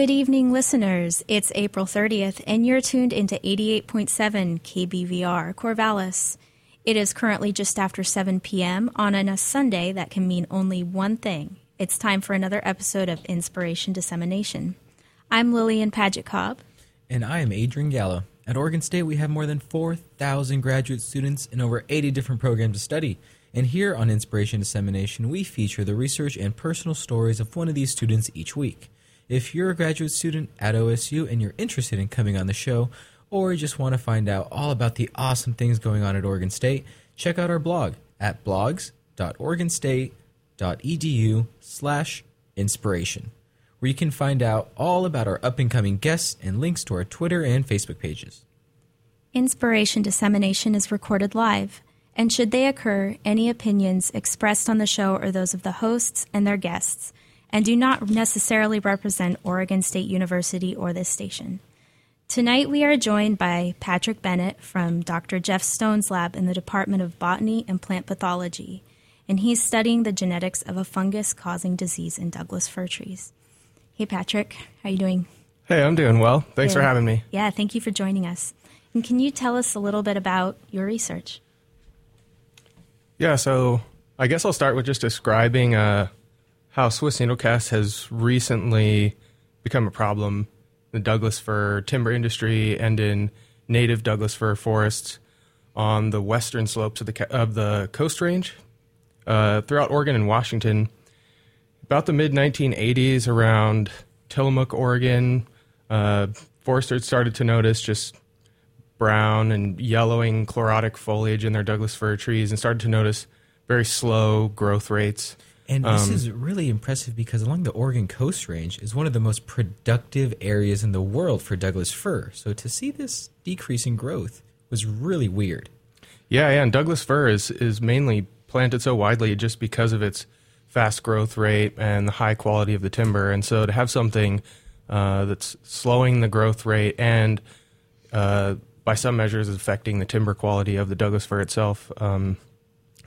Good evening, listeners. It's April 30th, and you're tuned into 88.7 KBVR, Corvallis. It is currently just after 7 p.m. on a Sunday that can mean only one thing. It's time for another episode of Inspiration Dissemination. I'm Lillian Paget Cobb. And I am Adrian Gallo. At Oregon State, we have more than 4,000 graduate students in over 80 different programs to study. And here on Inspiration Dissemination, we feature the research and personal stories of one of these students each week. If you're a graduate student at OSU and you're interested in coming on the show, or you just want to find out all about the awesome things going on at Oregon State, check out our blog at blogs.oregonstate.edu slash inspiration, where you can find out all about our up-and-coming guests and links to our Twitter and Facebook pages. Inspiration Dissemination is recorded live and should they occur, any opinions expressed on the show are those of the hosts and their guests, and do not necessarily represent Oregon State University or this station. Tonight we are joined by Patrick Bennett from Dr. Jeff Stone's lab in the Department of Botany and Plant Pathology, and he's studying the genetics of a fungus causing disease in Douglas fir trees. Hey Patrick, how are you doing? Hey, I'm doing well. Thanks Good. for having me. Yeah, thank you for joining us. And can you tell us a little bit about your research? Yeah, so I guess I'll start with just describing uh, how Swiss needlecast has recently become a problem in the Douglas fir timber industry and in native Douglas fir forests on the western slopes of the of the Coast Range uh, throughout Oregon and Washington. About the mid 1980s, around Tillamook, Oregon, uh, foresters started to notice just brown and yellowing chlorotic foliage in their Douglas fir trees and started to notice very slow growth rates. And this um, is really impressive because along the Oregon Coast Range is one of the most productive areas in the world for Douglas fir. So to see this decrease in growth was really weird. Yeah, yeah, and Douglas fir is is mainly planted so widely just because of its fast growth rate and the high quality of the timber. And so to have something uh, that's slowing the growth rate and uh, by some measures is affecting the timber quality of the Douglas fir itself, um,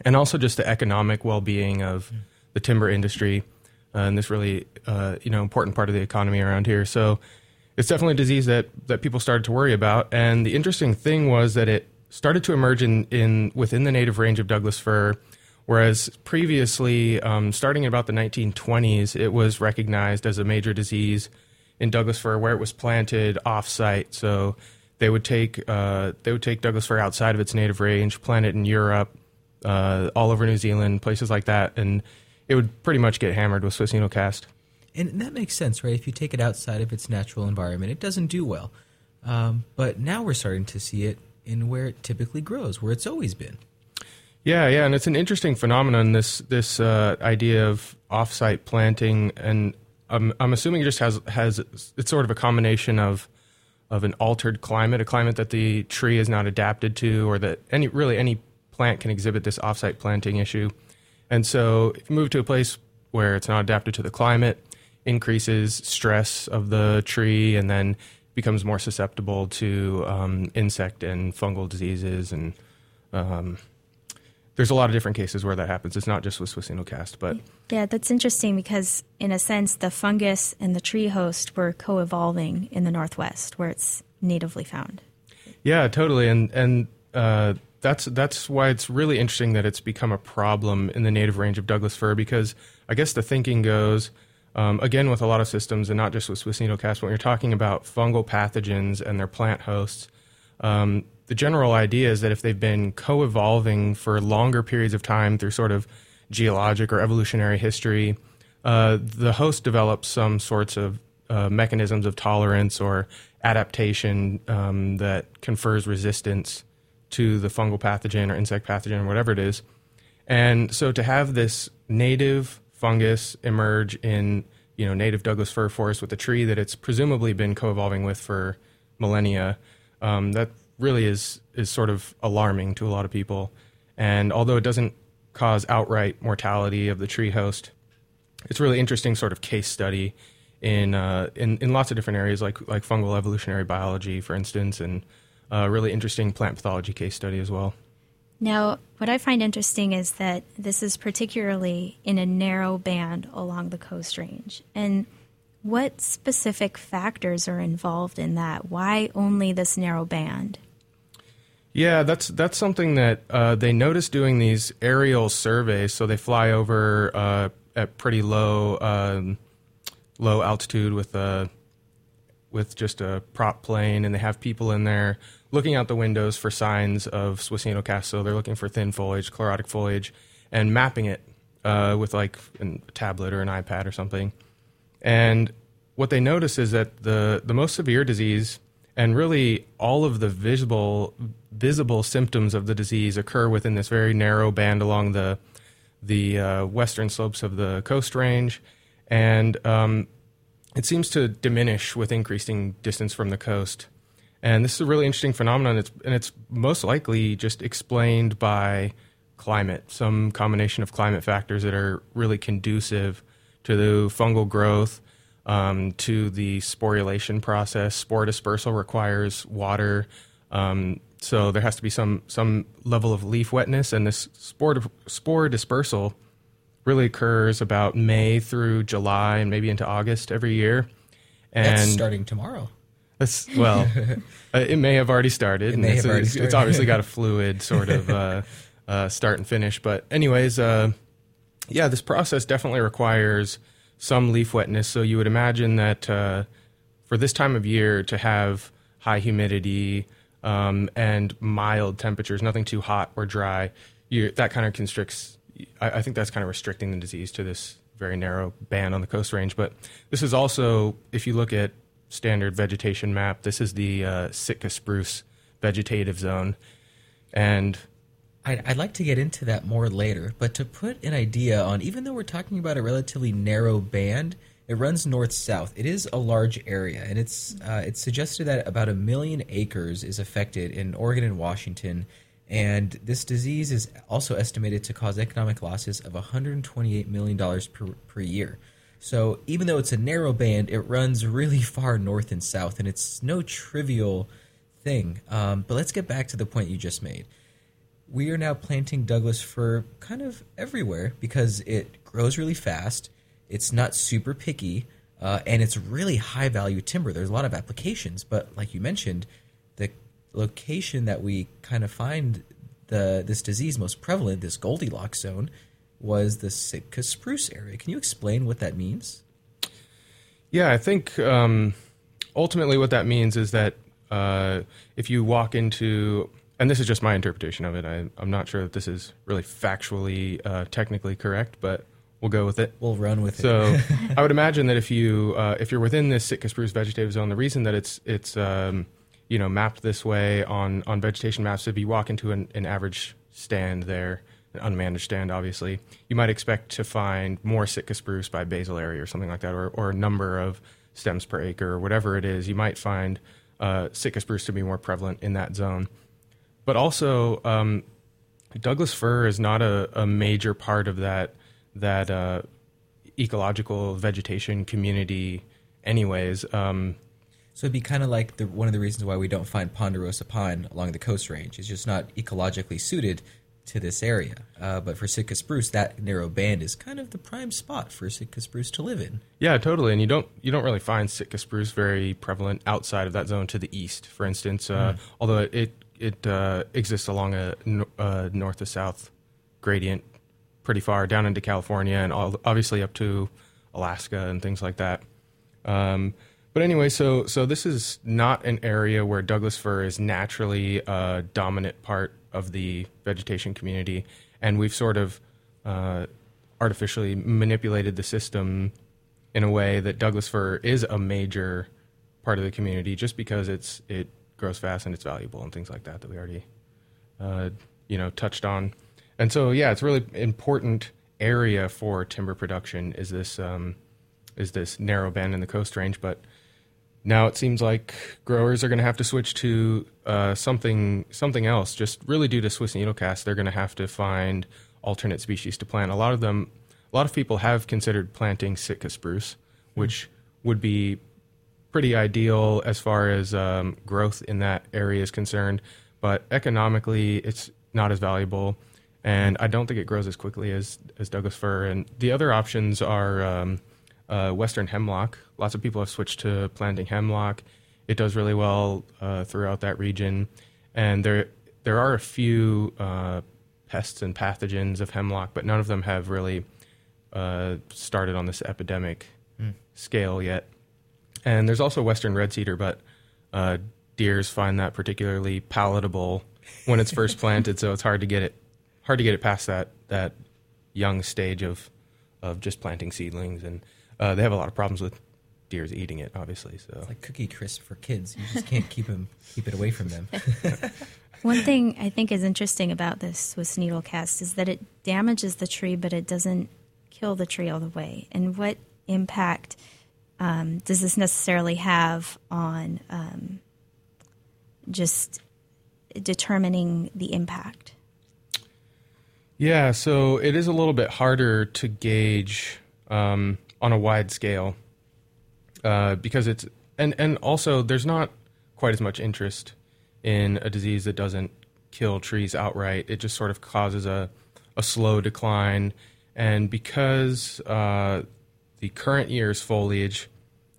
and also just the economic well-being of the timber industry uh, and this really uh, you know important part of the economy around here. So it's definitely a disease that that people started to worry about. And the interesting thing was that it started to emerge in, in within the native range of Douglas fir. Whereas previously, um, starting in about the 1920s, it was recognized as a major disease in Douglas fir where it was planted off-site. So they would take uh, they would take Douglas fir outside of its native range, plant it in Europe, uh, all over New Zealand, places like that, and it would pretty much get hammered with Swiss needlecast. And that makes sense, right? If you take it outside of its natural environment, it doesn't do well. Um, but now we're starting to see it in where it typically grows, where it's always been. Yeah, yeah, and it's an interesting phenomenon. This this uh, idea of offsite planting, and I'm, I'm assuming it just has has it's sort of a combination of of an altered climate, a climate that the tree is not adapted to, or that any really any plant can exhibit this offsite planting issue. And so, if you move to a place where it's not adapted to the climate, increases stress of the tree, and then becomes more susceptible to um, insect and fungal diseases and um, there's a lot of different cases where that happens. It's not just with Swiss needlecast, but yeah, that's interesting because in a sense, the fungus and the tree host were co-evolving in the Northwest, where it's natively found. Yeah, totally, and and uh, that's that's why it's really interesting that it's become a problem in the native range of Douglas fir because I guess the thinking goes. Um, again, with a lot of systems, and not just with Swiss needlecast, when you're talking about fungal pathogens and their plant hosts, um, the general idea is that if they've been co-evolving for longer periods of time through sort of geologic or evolutionary history, uh, the host develops some sorts of uh, mechanisms of tolerance or adaptation um, that confers resistance to the fungal pathogen or insect pathogen or whatever it is. And so to have this native fungus emerge in you know native Douglas fir forest with a tree that it's presumably been co-evolving with for millennia, um, that really is is sort of alarming to a lot of people. And although it doesn't cause outright mortality of the tree host, it's really interesting sort of case study in uh, in, in lots of different areas, like like fungal evolutionary biology, for instance, and a really interesting plant pathology case study as well. Now, what I find interesting is that this is particularly in a narrow band along the coast range, and What specific factors are involved in that? Why only this narrow band? Yeah, that's that's something that uh, they notice doing these aerial surveys. So they fly over uh, at pretty low um, low altitude with a with just a prop plane, and they have people in there looking out the windows for signs of Swiss needlecasts. Castle. they're looking for thin foliage, chlorotic foliage, and mapping it uh, with like a tablet or an iPad or something. And what they notice is that the the most severe disease and really all of the visible visible symptoms of the disease occur within this very narrow band along the the uh, western slopes of the coast range, and um, it seems to diminish with increasing distance from the coast. And this is a really interesting phenomenon, it's, and it's most likely just explained by climate, some combination of climate factors that are really conducive to the fungal growth um, to the sporulation process. Spore dispersal requires water, um, so there has to be some some level of leaf wetness, and this spore spore dispersal really occurs about May through July and maybe into August every year. And That's starting tomorrow. That's well, uh, it may have already started. It may have already started. It's obviously got a fluid sort of uh, uh, start and finish, but anyways, uh, yeah, this process definitely requires some leaf wetness. So you would imagine that uh, for this time of year to have high humidity um, and mild temperatures, nothing too hot or dry, you, that kind of constricts. I, I, think that's kind of restricting the disease to this very narrow band on the coast range. But this is also, if you look at standard vegetation map, this is the uh, Sitka spruce vegetative zone, and I'd, I'd, like to get into that more later, but to put an idea on, even though we're talking about a relatively narrow band, it runs north south. It is a large area, and it's uh, it's suggested that about a million acres is affected in Oregon and Washington, and this disease is also estimated to cause economic losses of 128 million dollars per per year. So even though it's a narrow band, it runs really far north and south, and it's no trivial thing. Um, but let's get back to the point you just made we are now planting Douglas fir kind of everywhere because it grows really fast. It's not super picky, uh, and it's really high value timber. There's a lot of applications, but like you mentioned, the location that we kind of find the this disease most prevalent, this Goldilocks zone, was the Sitka spruce area. Can you explain what that means? Yeah, I think um, ultimately what that means is that uh, if you walk into and this is just my interpretation of it. I, am not sure that this is really factually, uh, technically correct, but we'll go with it. We'll run with so, it. So, I would imagine that if you uh, if you're within this Sitka spruce vegetative zone, the reason that it's it's um, you know mapped this way on on vegetation maps, if you walk into an, an average stand there, unmanaged stand, obviously, you might expect to find more Sitka spruce by basal area or something like that, or, or a number of stems per acre or whatever it is. You might find uh, Sitka spruce to be more prevalent in that zone but also um, Douglas fir is not a, a, major part of that that uh, ecological vegetation community, anyways. Um, so it'd be kind of like the, one of the reasons why we don't find ponderosa pine along the coast range. It's just not ecologically suited to this area. Uh, but for Sitka spruce, that narrow band is kind of the prime spot for Sitka spruce to live in. Yeah, totally. And you don't you don't really find Sitka spruce very prevalent outside of that zone to the east, for instance. Uh, mm. Although it it uh, exists along a, a north to south gradient pretty far down into California and all, obviously up to Alaska and things like that. Um, but anyway, so so this is not an area where Douglas fir is naturally a dominant part of the vegetation community, and we've sort of uh, artificially manipulated the system in a way that Douglas fir is a major part of the community just because it's it grows fast and it's valuable and things like that that we already uh, you know touched on. And so yeah, it's really important area for timber production is this um, is this narrow band in the coast range, but now it seems like growers are going to have to switch to uh, something something else. Just really due to Swiss needlecast, they're going to have to find alternate species to plant. A lot of them, a lot of people have considered planting Sitka spruce, which would be pretty ideal as far as um, growth in that area is concerned. But economically, it's not as valuable, and I don't think it grows as quickly as as Douglas fir. And the other options are um, uh, western hemlock. Lots of people have switched to planting hemlock. It does really well uh, throughout that region, and there there are a few uh, pests and pathogens of hemlock, but none of them have really uh, started on this epidemic mm. scale yet. And there's also western red cedar, but uh, deers find that particularly palatable when it's first planted, so it's hard to get it hard to get it past that that young stage of of just planting seedlings, and uh, they have a lot of problems with deers eating it, obviously. So it's like cookie crisp for kids. You just can't keep them keep it away from them. One thing I think is interesting about this Swiss needle cast is that it damages the tree, but it doesn't kill the tree all the way. And what impact um, does this necessarily have on um, just determining the impact? Yeah, so it is a little bit harder to gauge um, on a wide scale uh, because it's and and also there's not quite as much interest in a disease that doesn't kill trees outright. It just sort of causes a a slow decline, and because uh, the current year's foliage,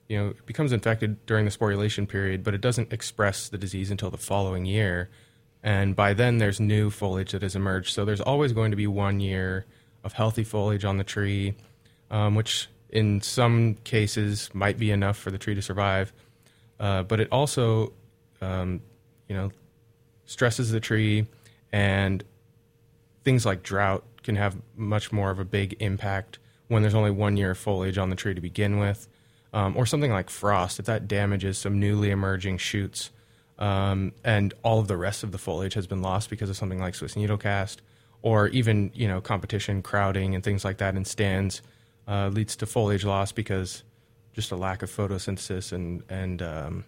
you know, becomes infected during the sporulation period, but it doesn't express the disease until the following year, and by then there's new foliage that has emerged. So there's always going to be one year of healthy foliage on the tree, um, which in some cases might be enough for the tree to survive. Uh, but it also, um, you know, stresses the tree, and things like drought can have much more of a big impact when there's only one year of foliage on the tree to begin with, um, or something like frost if that damages some newly emerging shoots, um, and all of the rest of the foliage has been lost because of something like Swiss needlecast, or even you know competition, crowding, and things like that in stands uh, leads to foliage loss because just a lack of photosynthesis and and um,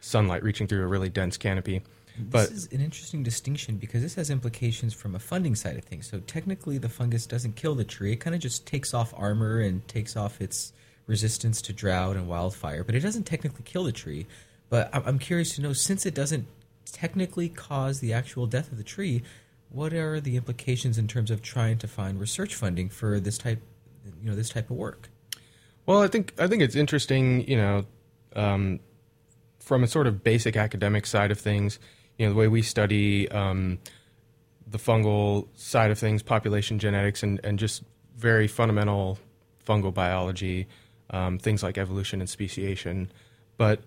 sunlight reaching through a really dense canopy. But this is an interesting distinction because this has implications from a funding side of things. So technically, the fungus doesn't kill the tree; it kind of just takes off armor and takes off its resistance to drought and wildfire. But it doesn't technically kill the tree. But I'm curious to know, since it doesn't technically cause the actual death of the tree, what are the implications in terms of trying to find research funding for this type you know this type of work? Well, I think I think it's interesting, you know, um, from a sort of basic academic side of things. You know, the way we study um, the fungal side of things, population genetics, and and just very fundamental fungal biology, um, things like evolution and speciation. But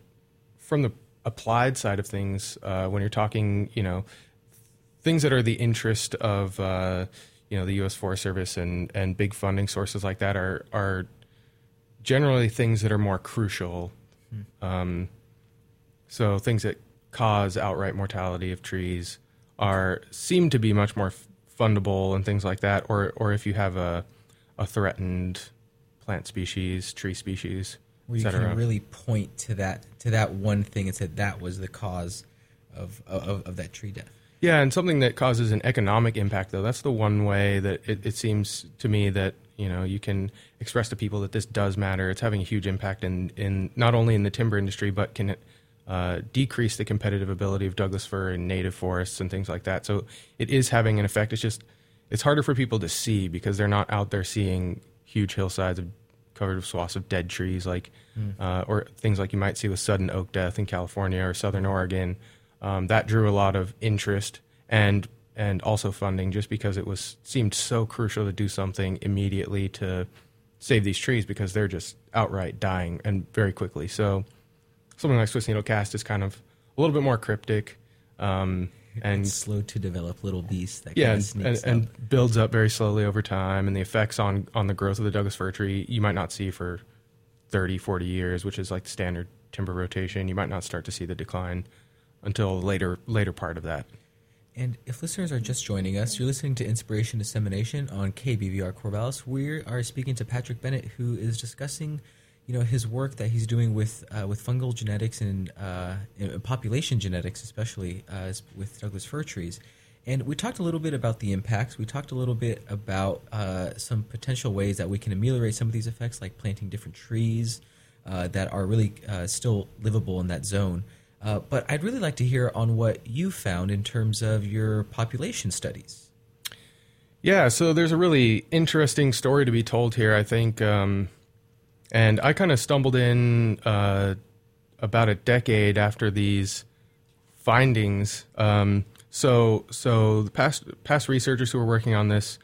from the applied side of things, uh, when you're talking, you know, things that are the interest of uh, you know the U.S. Forest Service and and big funding sources like that are are generally things that are more crucial. Hmm. Um, so things that cause outright mortality of trees are seem to be much more fundable and things like that. Or or if you have a a threatened plant species, tree species, where you can really point to that to that one thing and said that was the cause of, of, of that tree death. Yeah, and something that causes an economic impact, though, that's the one way that it, it, seems to me that you know you can express to people that this does matter. It's having a huge impact in, in not only in the timber industry, but can uh, decrease the competitive ability of Douglas fir and native forests and things like that. So it is having an effect. It's just it's harder for people to see because they're not out there seeing huge hillsides of covered with swaths of dead trees, like mm. uh, or things like you might see with sudden oak death in California or Southern Oregon um, that drew a lot of interest and and also funding just because it was seemed so crucial to do something immediately to save these trees because they're just outright dying and very quickly. So something like Swiss needlecast is kind of a little bit more cryptic. Um, and it's slow to develop little beasts that yeah, and, and, and, builds up very slowly over time. And the effects on, on the growth of the Douglas fir tree you might not see for 30, 40 years, which is like the standard timber rotation. You might not start to see the decline until later later part of that. And if listeners are just joining us, you're listening to Inspiration Dissemination on KBVR Corvallis. We are speaking to Patrick Bennett, who is discussing, you know, his work that he's doing with uh, with fungal genetics and uh, population genetics, especially uh, with Douglas fir trees. And we talked a little bit about the impacts. We talked a little bit about uh, some potential ways that we can ameliorate some of these effects, like planting different trees uh, that are really uh, still livable in that zone. Uh, but I'd really like to hear on what you found in terms of your population studies. Yeah, so there's a really interesting story to be told here, I think. Um, And I kind of stumbled in uh, about a decade after these findings. Um, so, so the past past researchers who were working on this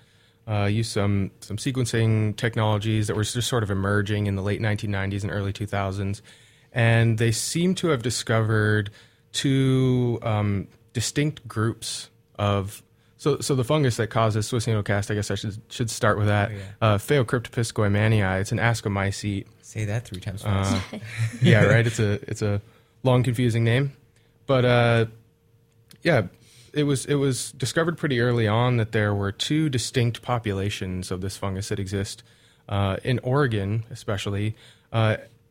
uh, used some some sequencing technologies that were just sort of emerging in the late 1990s and early 2000s, and they seem to have discovered two um, distinct groups of so, so the fungus that causes Swiss needle cast, I guess I should should start with that. Oh, yeah. uh. It's an ascomycete. Say that three times fast. Uh, yeah, right. It's a it's a long, confusing name, but uh, yeah, it was it was discovered pretty early on that there were two distinct populations of this fungus that exist uh, in Oregon, especially.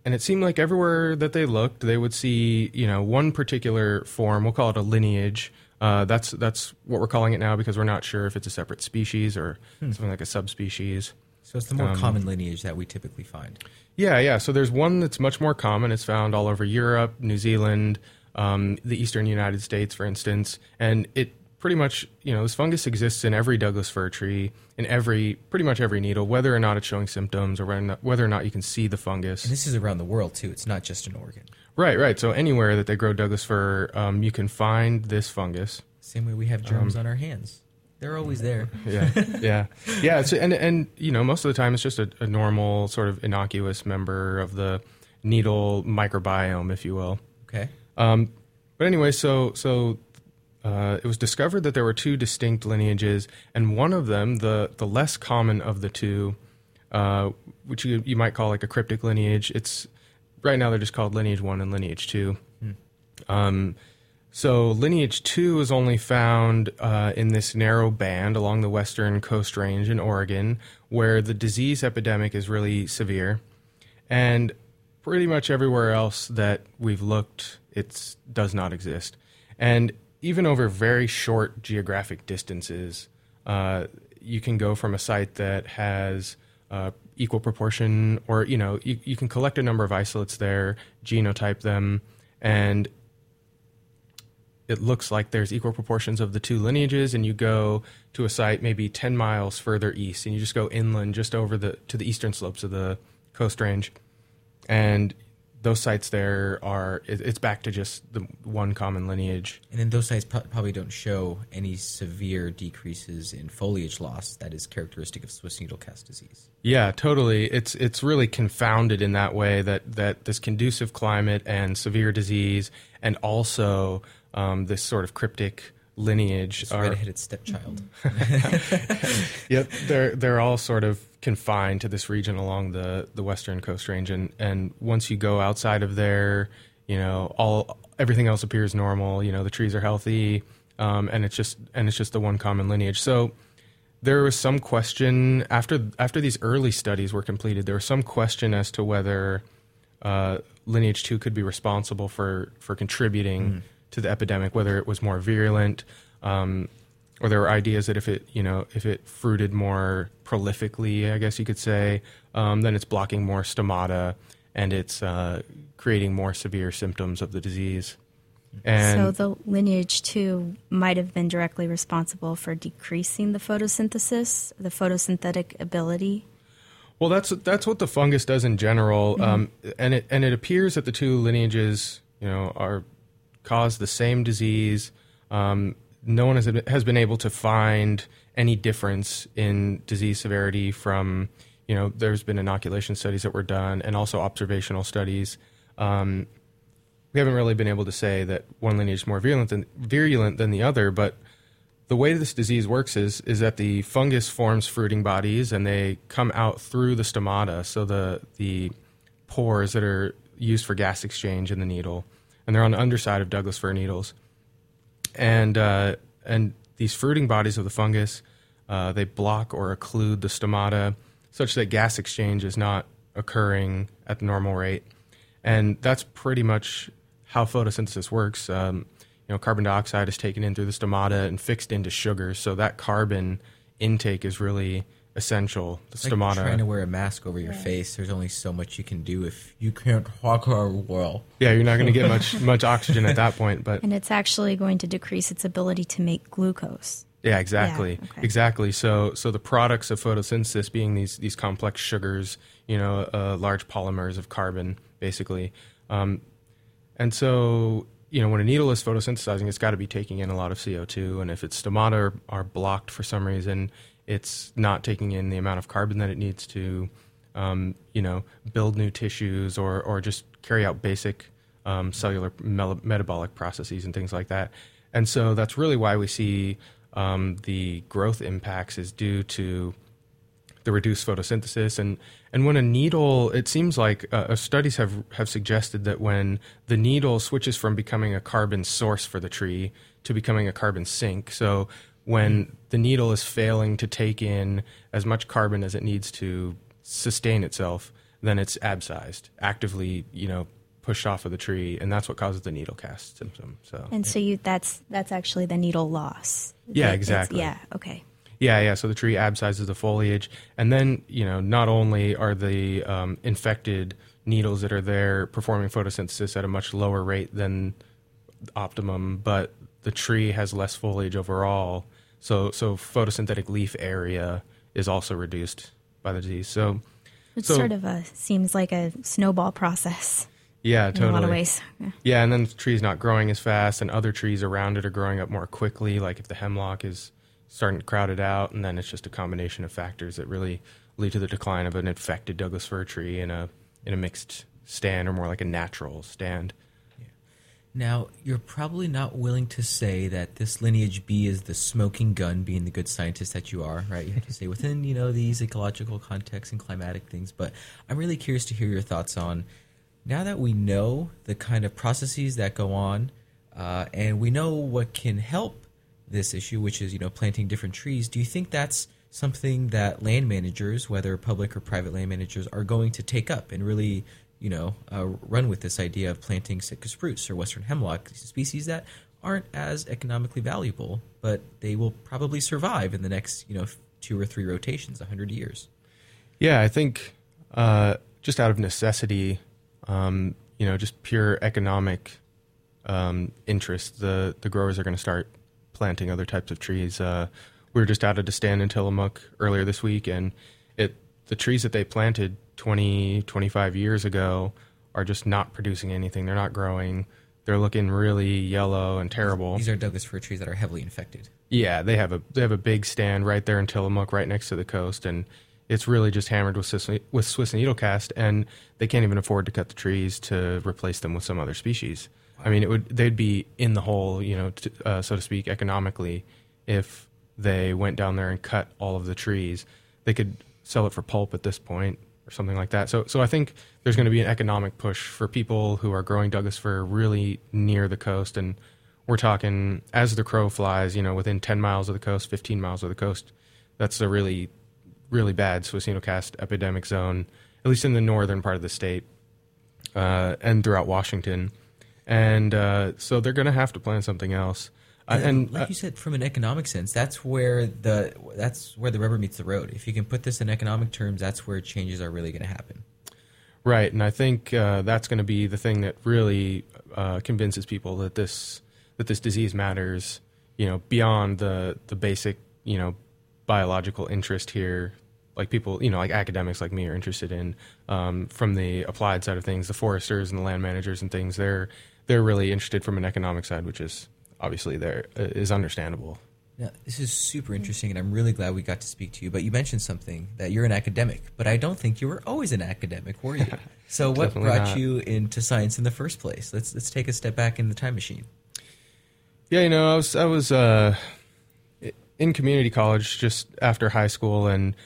And it seemed like everywhere that they looked, they would see, you know, one particular form. We'll call it a lineage uh, that's that's what we're calling it now because we're not sure if it's a separate species or hmm. something like a subspecies. So it's the more um, common lineage that we typically find. Yeah, yeah. So there's one that's much more common. It's found all over Europe, New Zealand, um, the eastern United States, for instance, and it pretty much you know this fungus exists in every Douglas fir tree, in every pretty much every needle, whether or not it's showing symptoms or whether or not you can see the fungus. And this is around the world too. It's not just in Oregon. Right, right. So anywhere that they grow Douglas fir, um, you can find this fungus. Same way we have germs um, on our hands. They're always there. Yeah, yeah, yeah. So, and and you know, most of the time it's just a, a normal sort of innocuous member of the needle microbiome, if you will. Okay. Um, but anyway, so so uh, it was discovered that there were two distinct lineages, and one of them, the the less common of the two, uh, which you, you might call like a cryptic lineage, it's right now they're just called lineage one and lineage two. Hmm. Um, so lineage two is only found uh, in this narrow band along the western coast range in Oregon, where the disease epidemic is really severe, and pretty much everywhere else that we've looked, it does not exist. And even over very short geographic distances, uh, you can go from a site that has uh, equal proportion, or you know, you, you can collect a number of isolates there, genotype them, and it looks like there's equal proportions of the two lineages, and you go to a site maybe 10 miles further east, and you just go inland just over the to the eastern slopes of the coast range, and those sites there are it's back to just the one common lineage. And then those sites probably don't show any severe decreases in foliage loss that is characteristic of swiss needle cast disease. Yeah totally. It's it's really confounded in that way that that this conducive climate and severe disease and also um, this sort of cryptic lineage this are red-headed stepchild. Yep they're they're all sort of confined to this region along the, the western coast range. And, and once you go outside of there you know all everything else appears normal you know the trees are healthy um, and it's just and it's just the one common lineage. So there was some question after after these early studies were completed there was some question as to whether uh, lineage 2 could be responsible for for contributing mm. to the epidemic whether it was more virulent. Um, or there were ideas that if it you know if it fruited more prolifically, I guess you could say, um, then it's blocking more stomata and it's uh, creating more severe symptoms of the disease. And so the lineage two might have been directly responsible for decreasing the photosynthesis, the photosynthetic ability. Well, that's that's what the fungus does in general, mm-hmm. um, and it and it appears that the two lineages, you know, are cause the same disease. Um, no one has, has been able to find any difference in disease severity from, you know, there's been inoculation studies that were done and also observational studies. Um, we haven't really been able to say that one lineage is more virulent than, virulent than the other, but the way this disease works is is that the fungus forms fruiting bodies and they come out through the stomata, so the the pores that are used for gas exchange in the needle, and they're on the underside of Douglas fir needles and uh, and these fruiting bodies of the fungus uh, they block or occlude the stomata such that gas exchange is not occurring at the normal rate, and that's pretty much how photosynthesis works. Um, you know, carbon dioxide is taken in through the stomata and fixed into sugar, so that carbon intake is really essential. The like stomata. Trying to wear a mask over your face. There's only so much you can do if you can't walk well. Yeah, you're not going to get much much oxygen at that point. But and it's actually going to decrease its ability to make glucose. Yeah, exactly, Yeah, okay. exactly. So, so the products of photosynthesis being these these complex sugars, you know, uh, large polymers of carbon, basically, um, and so you know when a needle is photosynthesizing, it's got to be taking in a lot of CO two, and if its stomata are, are blocked for some reason, it's not taking in the amount of carbon that it needs to, um, you know, build new tissues or or just carry out basic um, cellular mel- metabolic processes and things like that. And so that's really why we see um, the growth impacts is due to the reduced photosynthesis and and when a needle it seems like uh, uh, studies have have suggested that when the needle switches from becoming a carbon source for the tree to becoming a carbon sink so when the needle is failing to take in as much carbon as it needs to sustain itself then it's abscised actively you know pushed off of the tree and that's what causes the needle cast symptom so And so you that's that's actually the needle loss. Yeah, exactly. Yeah, okay. Yeah, yeah. So the tree abscises the foliage, and then you know not only are the um, infected needles that are there performing photosynthesis at a much lower rate than optimum, but the tree has less foliage overall. So so photosynthetic leaf area is also reduced by the disease. So It So- sort of a seems like a snowball process yeah, in totally. a lot of ways. Yeah. Yeah, and then the tree's not growing as fast, and other trees around it are growing up more quickly. Like if the hemlock is starting to crowd it out, and then it's just a combination of factors that really lead to the decline of an infected Douglas fir tree in a in a mixed stand, or more like a natural stand. Now, you're probably not willing to say that this lineage B is the smoking gun, being the good scientist that you are, right? You have to say within, you know, these ecological contexts and climatic things. But I'm really curious to hear your thoughts on now that we know the kind of processes that go on, uh, and we know what can help this issue, which is you know planting different trees. Do you think that's something that land managers, whether public or private land managers, are going to take up and really you know uh, run with this idea of planting Sitka spruce or western hemlock species that aren't as economically valuable, but they will probably survive in the next you know two or three rotations, a hundred years. Yeah, I think uh, just out of necessity, um, you know, just pure economic um, interest, the the growers are going to start planting other types of trees. Uh, we were just out at a stand in Tillamook earlier this week, and it the trees that they planted 20, 25 years ago are just not producing anything. They're not growing. They're looking really yellow and terrible. These are Douglas fir trees that are heavily infected. Yeah, they have a they have a big stand right there in Tillamook, right next to the coast, and it's really just hammered with Swiss, with Swiss needlecast, and they can't even afford to cut the trees to replace them with some other species. I mean, it would they'd be in the hole, you know, to, uh, so to speak, economically, if they went down there and cut all of the trees. They could sell it for pulp at this point or something like that. So, so I think there's going to be an economic push for people who are growing Douglas fir really near the coast, and we're talking as the crow flies, you know, within 10 miles of the coast, 15 miles of the coast. That's a really, really bad Swiss needlecast epidemic zone, at least in the northern part of the state uh, and throughout Washington. And uh, so they're going to have to plan something else. Uh, and like uh, you said, from an economic sense, that's where the that's where the rubber meets the road. If you can put this in economic terms, that's where changes are really going to happen. Right, and I think uh, that's going to be the thing that really uh, convinces people that this that this disease matters. You know, beyond the the basic you know biological interest here, like people you know like academics like me are interested in. Um, from the applied side of things, the foresters and the land managers and things, they're they're really interested from an economic side, which is obviously there uh, understandable. Now, this is super interesting, and I'm really glad we got to speak to you. But you mentioned something that you're an academic, but I don't think you were always an academic, were you? So, what brought not. you into science in the first place? Let's let's take a step back in the time machine. Yeah, you know, I was I was uh, in community college just after high school and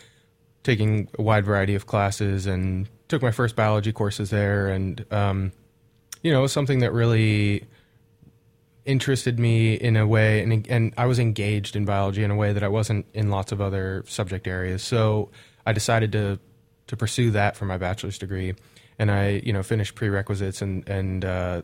taking a wide variety of classes and took my first biology courses there and um, you know something that really interested me in a way and and I was engaged in biology in a way that I wasn't in lots of other subject areas. So I decided to to pursue that for my bachelor's degree. And I you know finished prerequisites and and uh,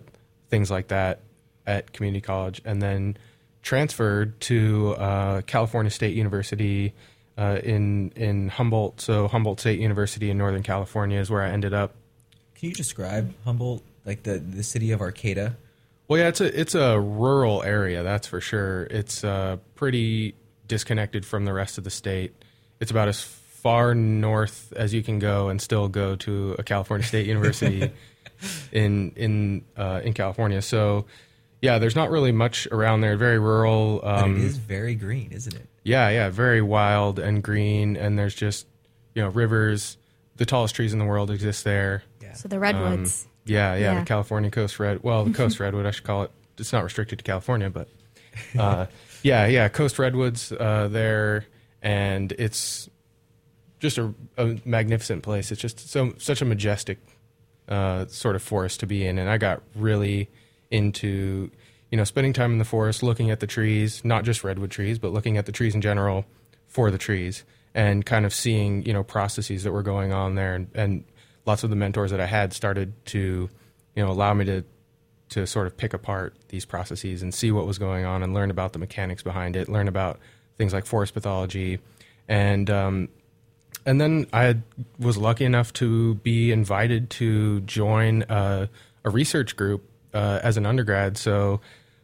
things like that at community college and then transferred to uh, California State University uh, in in Humboldt. So Humboldt State University in Northern California is where I ended up. Can you describe Humboldt, like the the city of Arcata? Well, yeah, it's a it's a rural area, that's for sure. It's uh, pretty disconnected from the rest of the state. It's about as far north as you can go and still go to a California State University in in uh, in California. So yeah, there's not really much around there. Very rural. but Um, it is very green, isn't it? yeah, yeah, very wild and green, and there's just you know rivers. The tallest trees in the world exist there. Yeah. So the redwoods. Yeah, yeah, Yeah. the California coast red. Well, the coast redwood, I should call it. It's not restricted to California, but uh, yeah, yeah, coast redwoods uh, there, and it's just a, a magnificent place. It's just so such a majestic uh, sort of forest to be in, and I got really into you know spending time in the forest, looking at the trees, not just redwood trees, but looking at the trees in general for the trees, and kind of seeing you know processes that were going on there, and, and lots of the mentors that I had started to you know allow me to to sort of pick apart these processes and see what was going on and learn about the mechanics behind it, learn about things like forest pathology, and um, and then I was lucky enough to be invited to join a, a research group uh, as an undergrad. So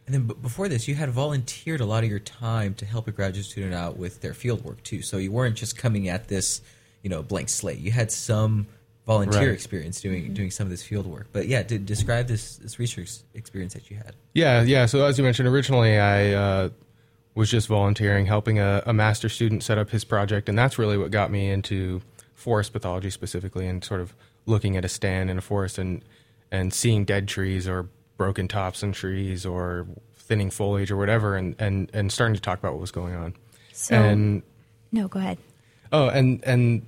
And then b- before this, you had volunteered a lot of your time to help a graduate student out with their field work too. So you weren't just coming at this, you know, blank slate. You had some volunteer Right. experience doing doing some of this field work. But yeah, to describe this this research experience that you had. Yeah, yeah. So as you mentioned originally, I uh, was just volunteering, helping a, a master student set up his project, and that's really what got me into forest pathology specifically, and sort of looking at a stand in a forest and and seeing dead trees or broken tops in trees or thinning foliage or whatever, and and and starting to talk about what was going on. So and no, go ahead. Oh, and and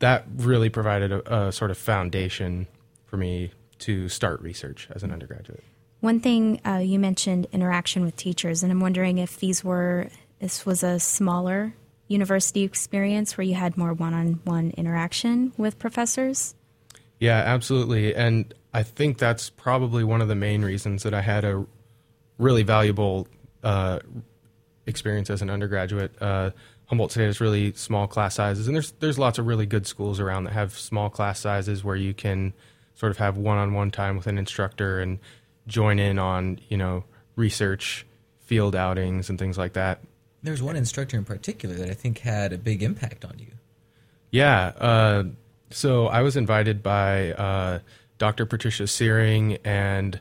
that really provided a, a sort of foundation for me to start research as an undergraduate. One thing uh, you mentioned interaction with teachers, and I'm wondering if these were this was a smaller university experience where you had more one-on-one interaction with professors. Yeah, absolutely. And I think that's probably one of the main reasons that I had a really valuable uh, experience as an undergraduate. Uh, Humboldt State has really small class sizes, and there's there's lots of really good schools around that have small class sizes where you can sort of have one-on-one time with an instructor and join in on you know research, field outings, and things like that. There's one instructor in particular that I think had a big impact on you. Yeah. Uh, so I was invited by uh, Dr. Patricia Siering and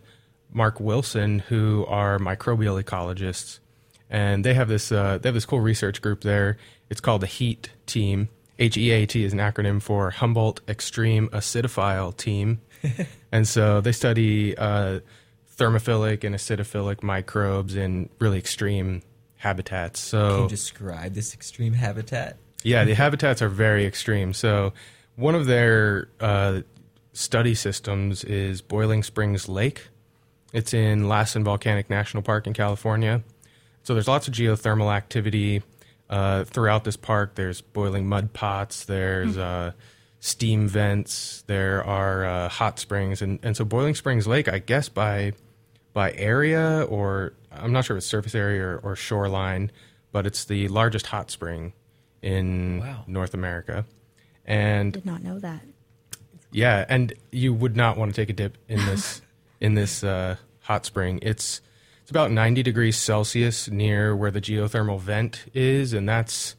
Mark Wilson, who are microbial ecologists, and they have this uh, they have this cool research group there. It's called the HEAT Team. HEAT is an acronym for Humboldt Extreme Acidophile Team, and so they study uh, thermophilic and acidophilic microbes in really extreme habitats. So, Can you describe this extreme habitat? yeah, the habitats are very extreme. So, one of their uh, study systems is Boiling Springs Lake. It's in Lassen Volcanic National Park in California. So, there's lots of geothermal activity uh, throughout this park. There's boiling mud pots, there's uh, steam vents, there are uh, hot springs. And, and so, Boiling Springs Lake, I guess by by area or I'm not sure if it's surface area or, or shoreline, but it's the largest hot spring in Wow. North America. And Did not know that. yeah, and you would not want to take a dip in this in this uh, hot spring. It's it's about 90 degrees Celsius near where the geothermal vent is, and that's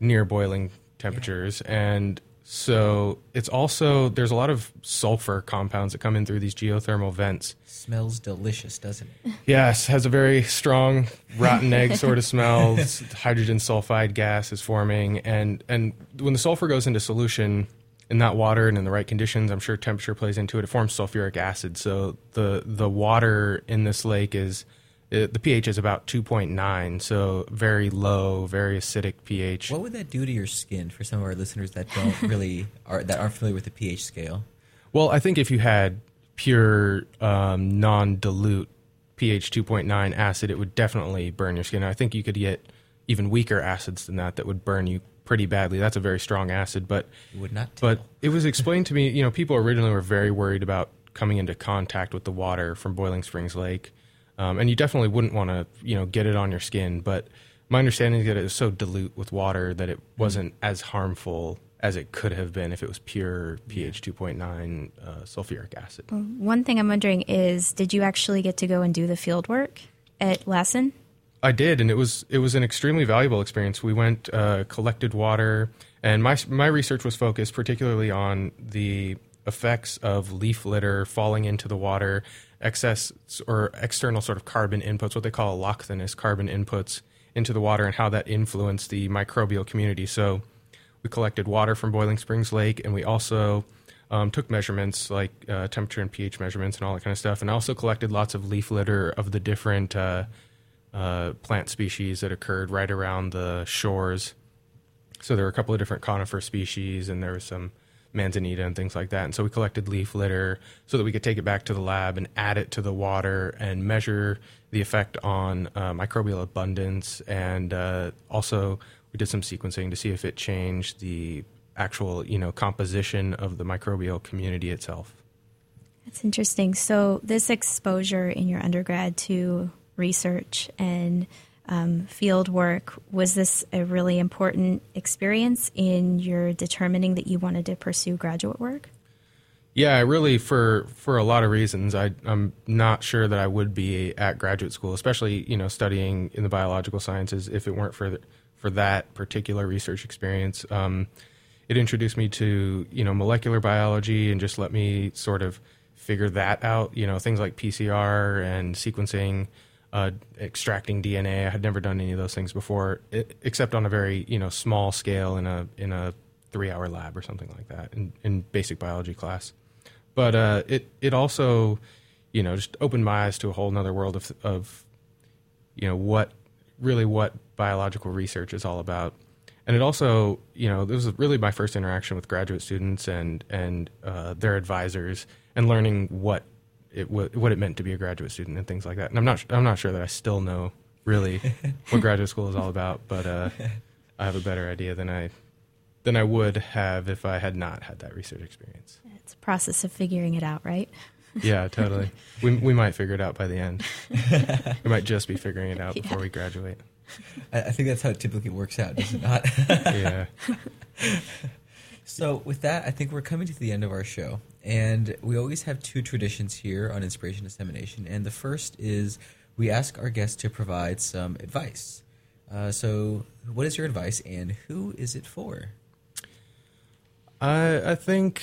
near boiling temperatures. And so it's also there's a lot of sulfur compounds that come in through these geothermal vents. Smells delicious, doesn't it? Yes, has a very strong rotten egg sort of smell. Hydrogen sulfide gas is forming, and and when the sulfur goes into solution in that water and in the right conditions, I'm sure temperature plays into it. It forms sulfuric acid. So the the water in this lake is uh, the pH is about 2.9, so very low, very acidic pH. What would that do to your skin for some of our listeners that don't really are that aren't familiar with the pH scale? Well, I think if you had pure um, non-dilute pH 2.9 acid, it would definitely burn your skin. I think you could get even weaker acids than that that would burn you pretty badly. That's a very strong acid, but would not. but it was explained to me. You know, people originally were very worried about coming into contact with the water from Boiling Springs Lake, um, and you definitely wouldn't want to you know get it on your skin. But my understanding is that it was so dilute with water that it wasn't as harmful as it could have been if it was pure pH 2.9 uh, sulfuric acid. One thing I'm wondering is, did you actually get to go and do the field work at Lassen? I did, and it was it was an extremely valuable experience. We went uh, collected water, and my my research was focused particularly on the effects of leaf litter falling into the water, excess or external sort of carbon inputs, what they call allochthonous carbon inputs into the water, and how that influenced the microbial community. So we collected water from Boiling Springs Lake, and we also um, took measurements like uh, temperature and pH measurements and all that kind of stuff, and also collected lots of leaf litter of the different uh, uh, plant species that occurred right around the shores. So there were a couple of different conifer species, and there was some manzanita and things like that. And so we collected leaf litter so that we could take it back to the lab and add it to the water and measure the effect on uh, microbial abundance. And uh, also, we did some sequencing to see if it changed the actual, you know, composition of the microbial community itself. That's interesting. So this exposure in your undergrad to research and um, field work was this a really important experience in your determining that you wanted to pursue graduate work? Yeah, really for for a lot of reasons. I, I'm not sure that I would be at graduate school, especially you know studying in the biological sciences, if it weren't for the, for that particular research experience. Um, it introduced me to you know molecular biology and just let me sort of figure that out. You know things like PCR and sequencing, uh, extracting DNA. I had never done any of those things before, it, except on a very you know small scale in a in a three hour lab or something like that in, in basic biology class. But uh, it it also you know just opened my eyes to a whole other world of of you know what really what biological research is all about and it also you know this was really my first interaction with graduate students and and uh, their advisors and learning what it what it meant to be a graduate student and things like that and i'm not i'm not sure that i still know really what graduate school is all about but uh, i have a better idea than i than i would have if i had not had that research experience it's a process of figuring it out right yeah totally we, we might figure it out by the end we might just be figuring it out before yeah. we graduate I, I think that's how it typically works out, does it not? yeah. So, with that, I think we're coming to the end of our show. And we always have two traditions here on Inspiration Dissemination. And the first is we ask our guests to provide some advice. Uh, so, what is your advice and who is it for? I, I think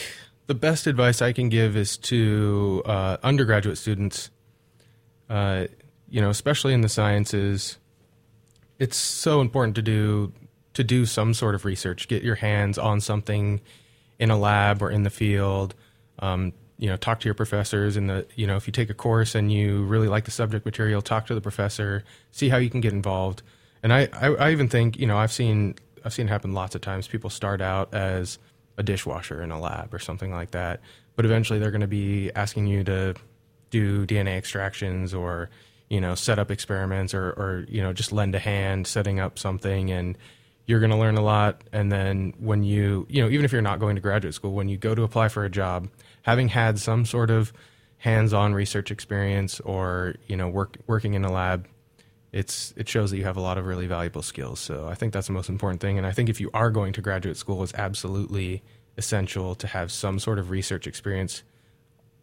the best advice I can give is to uh, undergraduate students, uh, you know, especially in the sciences it's so important to do to do some sort of research, get your hands on something in a lab or in the field. Um, you know, talk to your professors in the you know if you take a course and you really like the subject material, talk to the professor, see how you can get involved. And I, I, I even think you know I've seen I've seen happen lots of times. People start out as a dishwasher in a lab or something like that, but eventually they're going to be asking you to do DNA extractions or you know, set up experiments or, or, you know, just lend a hand setting up something and you're going to learn a lot. And then when you, you know, even if you're not going to graduate school, when you go to apply for a job, having had some sort of hands-on research experience or, you know, work, working in a lab, it's, it shows that you have a lot of really valuable skills. So I think that's the most important thing. And I think if you are going to graduate school, it's absolutely essential to have some sort of research experience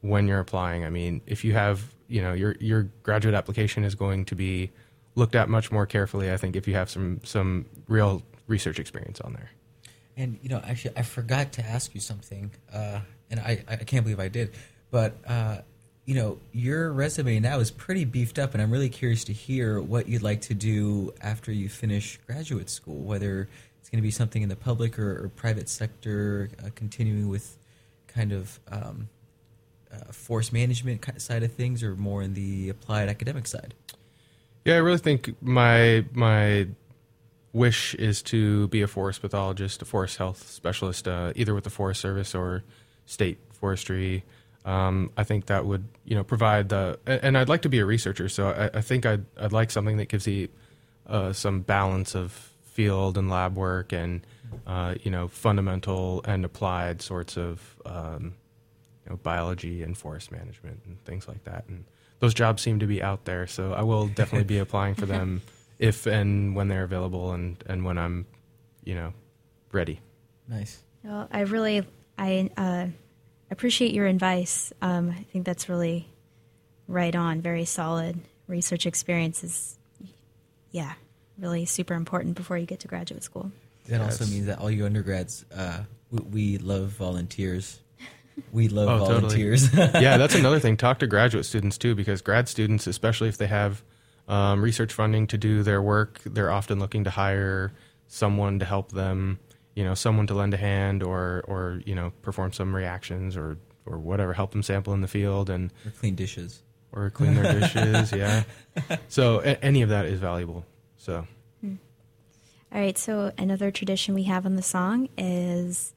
when you're applying. I mean, if you have you know your your graduate application is going to be looked at much more carefully. I think if you have some some real research experience on there. And you know, actually, I forgot to ask you something, uh, and I I can't believe I did, but. Uh, you know, your resume now is pretty beefed up, and I'm really curious to hear what you'd like to do after you finish graduate school. Whether it's going to be something in the public or, or private sector, uh, continuing with kind of um, uh, forest management side of things, or more in the applied academic side? Yeah, I really think my my wish is to be a forest pathologist, a forest health specialist, uh, either with the Forest Service or state forestry. Um, I think that would you know provide the, and I'd like to be a researcher, so I, I think I'd I'd like something that gives the uh, some balance of field and lab work and uh, you know fundamental and applied sorts of um, know, biology and forest management and things like that. And those jobs seem to be out there, so I will definitely be applying for them if and when they're available and, and when I'm, you know, ready. Nice. Well, I really I uh, appreciate your advice. Um, I think that's really right on. Very solid research experience is yeah, really super important before you get to graduate school. That also means that all you undergrads, uh, we, we love volunteers. We love Oh, totally. volunteers. yeah, that's another thing. Talk to graduate students too, because grad students, especially if they have um, research funding to do their work, they're often looking to hire someone to help them. You know, someone to lend a hand, or or you know, perform some reactions, or or whatever, help them sample in the field, and or clean dishes. or clean their dishes. Yeah. So a- any of that is valuable. So All right, so another tradition we have on the song is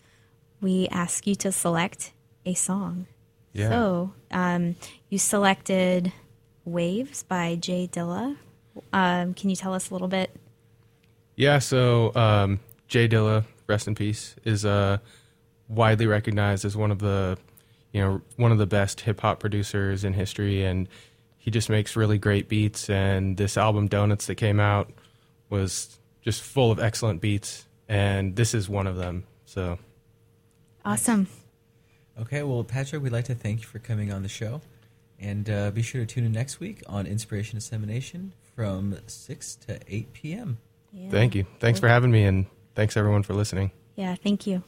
we ask you to select a song. yeah. So um, you selected Waves by J Dilla. Um, can you tell us a little bit? Yeah, so um, J Dilla, rest in peace, is uh, widely recognized as one of the, you know, one of the best hip hop producers in history, and he just makes really great beats. And this album, Donuts, that came out, was just full of excellent beats, and this is one of them. So Awesome. Okay, well, Patrick, we'd like to thank you for coming on the show. And uh, be sure to tune in next week on Inspiration Dissemination from 6 to 8 p.m. Yeah. Thank you. Thanks for having me, and thanks everyone for listening. Yeah, thank you.